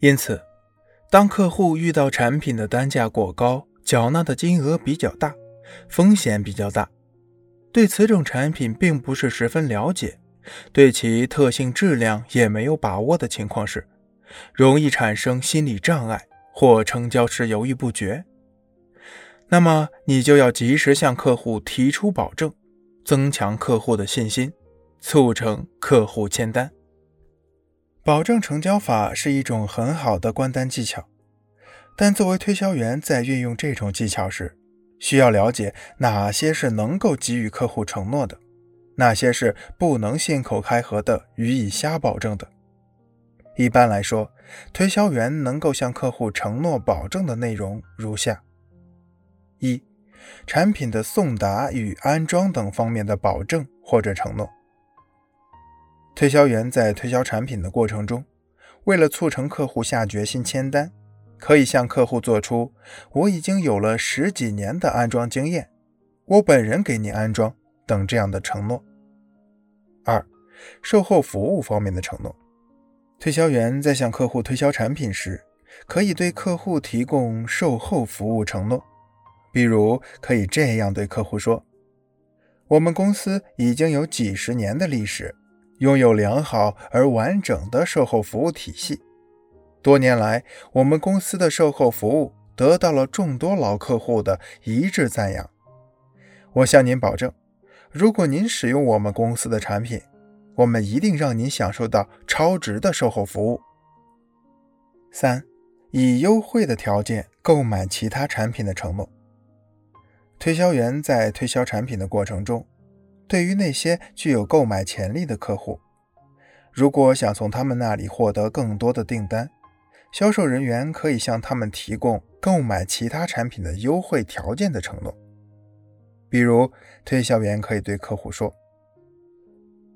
因此，当客户遇到产品的单价过高、缴纳的金额比较大、风险比较大，对此种产品并不是十分了解，对其特性、质量也没有把握的情况时，容易产生心理障碍或成交时犹豫不决。那么，你就要及时向客户提出保证，增强客户的信心，促成客户签单。保证成交法是一种很好的关单技巧，但作为推销员，在运用这种技巧时，需要了解哪些是能够给予客户承诺的，哪些是不能信口开河的予以瞎保证的。一般来说，推销员能够向客户承诺保证的内容如下。一、产品的送达与安装等方面的保证或者承诺。推销员在推销产品的过程中，为了促成客户下决心签单，可以向客户做出“我已经有了十几年的安装经验，我本人给你安装”等这样的承诺。二、售后服务方面的承诺。推销员在向客户推销产品时，可以对客户提供售后服务承诺。比如，可以这样对客户说：“我们公司已经有几十年的历史，拥有良好而完整的售后服务体系。多年来，我们公司的售后服务得到了众多老客户的一致赞扬。我向您保证，如果您使用我们公司的产品，我们一定让您享受到超值的售后服务。”三、以优惠的条件购买其他产品的承诺。推销员在推销产品的过程中，对于那些具有购买潜力的客户，如果想从他们那里获得更多的订单，销售人员可以向他们提供购买其他产品的优惠条件的承诺。比如，推销员可以对客户说：“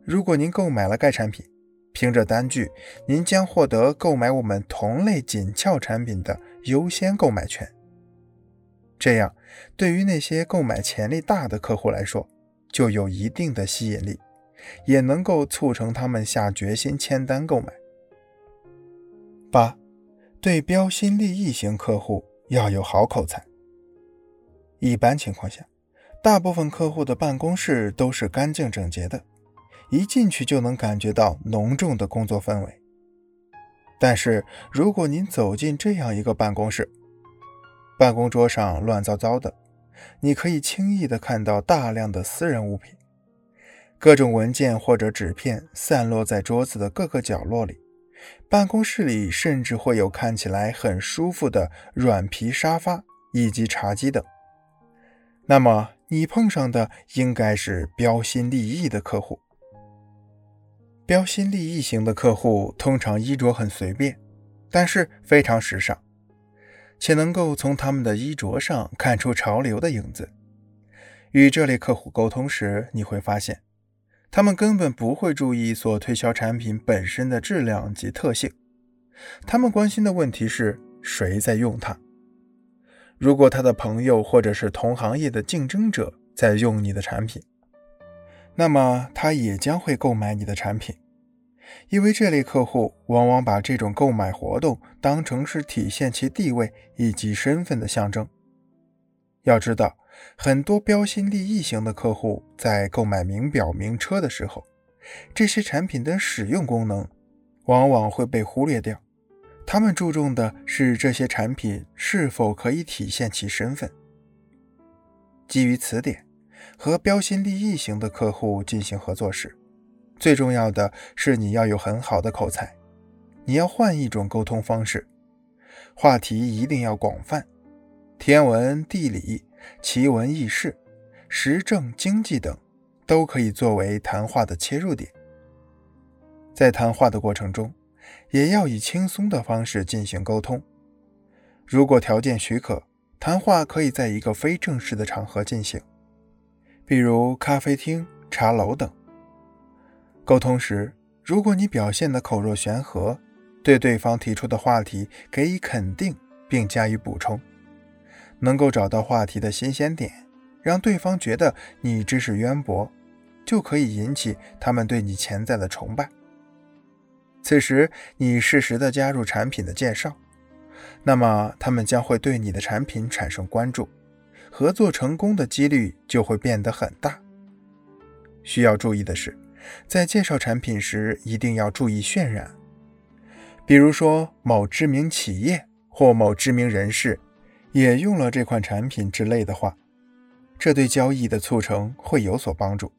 如果您购买了该产品，凭着单据，您将获得购买我们同类紧俏产品的优先购买权。”这样，对于那些购买潜力大的客户来说，就有一定的吸引力，也能够促成他们下决心签单购买。八，对标新立异型客户要有好口才。一般情况下，大部分客户的办公室都是干净整洁的，一进去就能感觉到浓重的工作氛围。但是，如果您走进这样一个办公室，办公桌上乱糟糟的，你可以轻易地看到大量的私人物品，各种文件或者纸片散落在桌子的各个角落里。办公室里甚至会有看起来很舒服的软皮沙发以及茶几等。那么你碰上的应该是标新立异的客户。标新立异型的客户通常衣着很随便，但是非常时尚。且能够从他们的衣着上看出潮流的影子。与这类客户沟通时，你会发现，他们根本不会注意所推销产品本身的质量及特性，他们关心的问题是谁在用它。如果他的朋友或者是同行业的竞争者在用你的产品，那么他也将会购买你的产品。因为这类客户往往把这种购买活动当成是体现其地位以及身份的象征。要知道，很多标新立异型的客户在购买名表、名车的时候，这些产品的使用功能往往会被忽略掉。他们注重的是这些产品是否可以体现其身份。基于此点，和标新立异型的客户进行合作时，最重要的是你要有很好的口才，你要换一种沟通方式，话题一定要广泛，天文地理、奇闻异事、时政经济等都可以作为谈话的切入点。在谈话的过程中，也要以轻松的方式进行沟通。如果条件许可，谈话可以在一个非正式的场合进行，比如咖啡厅、茶楼等。沟通时，如果你表现的口若悬河，对对方提出的话题给予肯定并加以补充，能够找到话题的新鲜点，让对方觉得你知识渊博，就可以引起他们对你潜在的崇拜。此时你适时的加入产品的介绍，那么他们将会对你的产品产生关注，合作成功的几率就会变得很大。需要注意的是，在介绍产品时一定要注意渲染，比如说某知名企业或某知名人士也用了这款产品之类的话，这对交易的促成会有所帮助。